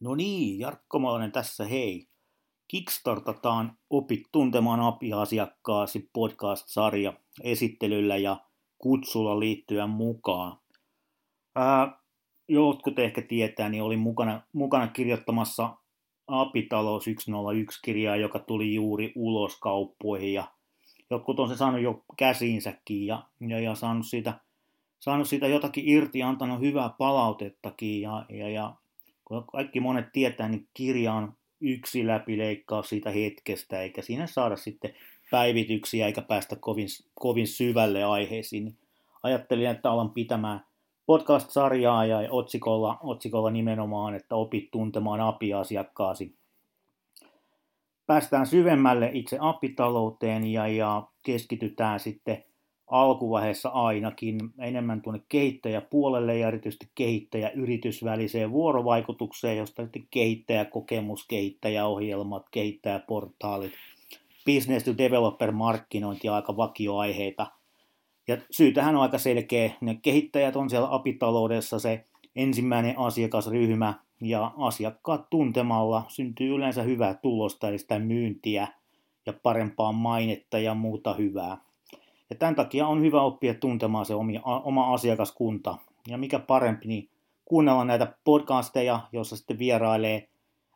No niin, Jarkko Malonen tässä hei. Kickstartataan Opit tuntemaan API-asiakkaasi podcast-sarja esittelyllä ja kutsulla liittyen mukaan. Ää, jotkut ehkä tietää, niin olin mukana, mukana kirjoittamassa API-talous 101-kirjaa, joka tuli juuri ulos kauppoihin ja jotkut on se saanut jo käsiinsäkin ja, ja, ja saanut, siitä, saanut siitä jotakin irti, antanut hyvää palautettakin ja, ja, ja kun kaikki monet tietää, niin kirja on yksi läpileikkaus siitä hetkestä, eikä siinä saada sitten päivityksiä eikä päästä kovin, kovin syvälle aiheisiin. Ajattelin, että alan pitämään podcast-sarjaa ja otsikolla, otsikolla nimenomaan, että opit tuntemaan API-asiakkaasi. Päästään syvemmälle itse apitalouteen ja, ja keskitytään sitten alkuvaiheessa ainakin enemmän tuonne kehittäjäpuolelle ja erityisesti kehittäjä-yritysväliseen vuorovaikutukseen, josta sitten kehittäjäkokemus, kehittäjäohjelmat, kehittäjäportaalit, business to developer markkinointi ja aika vakioaiheita. Ja syytähän on aika selkeä. Ne kehittäjät on siellä apitaloudessa se ensimmäinen asiakasryhmä ja asiakkaat tuntemalla syntyy yleensä hyvää tulosta eli sitä myyntiä ja parempaa mainetta ja muuta hyvää. Ja tämän takia on hyvä oppia tuntemaan se omi, oma asiakaskunta. Ja mikä parempi, niin kuunnella näitä podcasteja, joissa sitten vierailee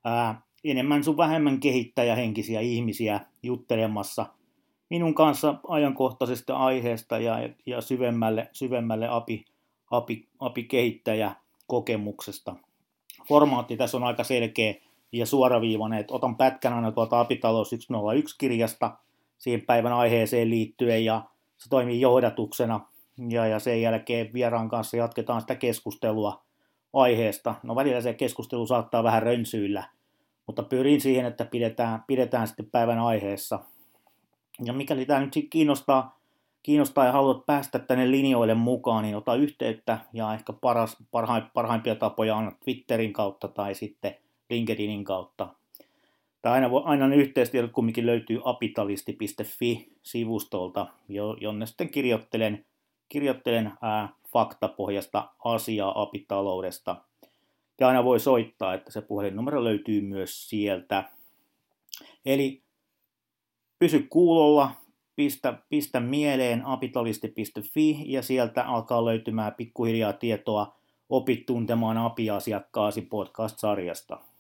ää, enemmän sun vähemmän kehittäjähenkisiä ihmisiä juttelemassa minun kanssa ajankohtaisesta aiheesta ja, ja syvemmälle, syvemmälle api, api, api kokemuksesta. Formaatti tässä on aika selkeä ja suoraviivainen, että otan pätkän aina tuolta Apitalous 101-kirjasta siihen päivän aiheeseen liittyen ja se toimii johdatuksena ja, ja sen jälkeen vieraan kanssa jatketaan sitä keskustelua aiheesta. No välillä se keskustelu saattaa vähän rönsyillä, mutta pyrin siihen, että pidetään, pidetään sitten päivän aiheessa. Ja mikäli tämä nyt kiinnostaa, kiinnostaa ja haluat päästä tänne linjoille mukaan, niin ota yhteyttä ja ehkä paras, parhaimpia tapoja on Twitterin kautta tai sitten LinkedInin kautta tai aina, aina ne yhteistiedot kumminkin löytyy apitalisti.fi-sivustolta, jonne sitten kirjoittelen, kirjoittelen ää, faktapohjasta asiaa apitaloudesta. Ja aina voi soittaa, että se puhelinnumero löytyy myös sieltä. Eli pysy kuulolla, pistä, pistä mieleen apitalisti.fi ja sieltä alkaa löytymään pikkuhiljaa tietoa opit tuntemaan API-asiakkaasi podcast-sarjasta.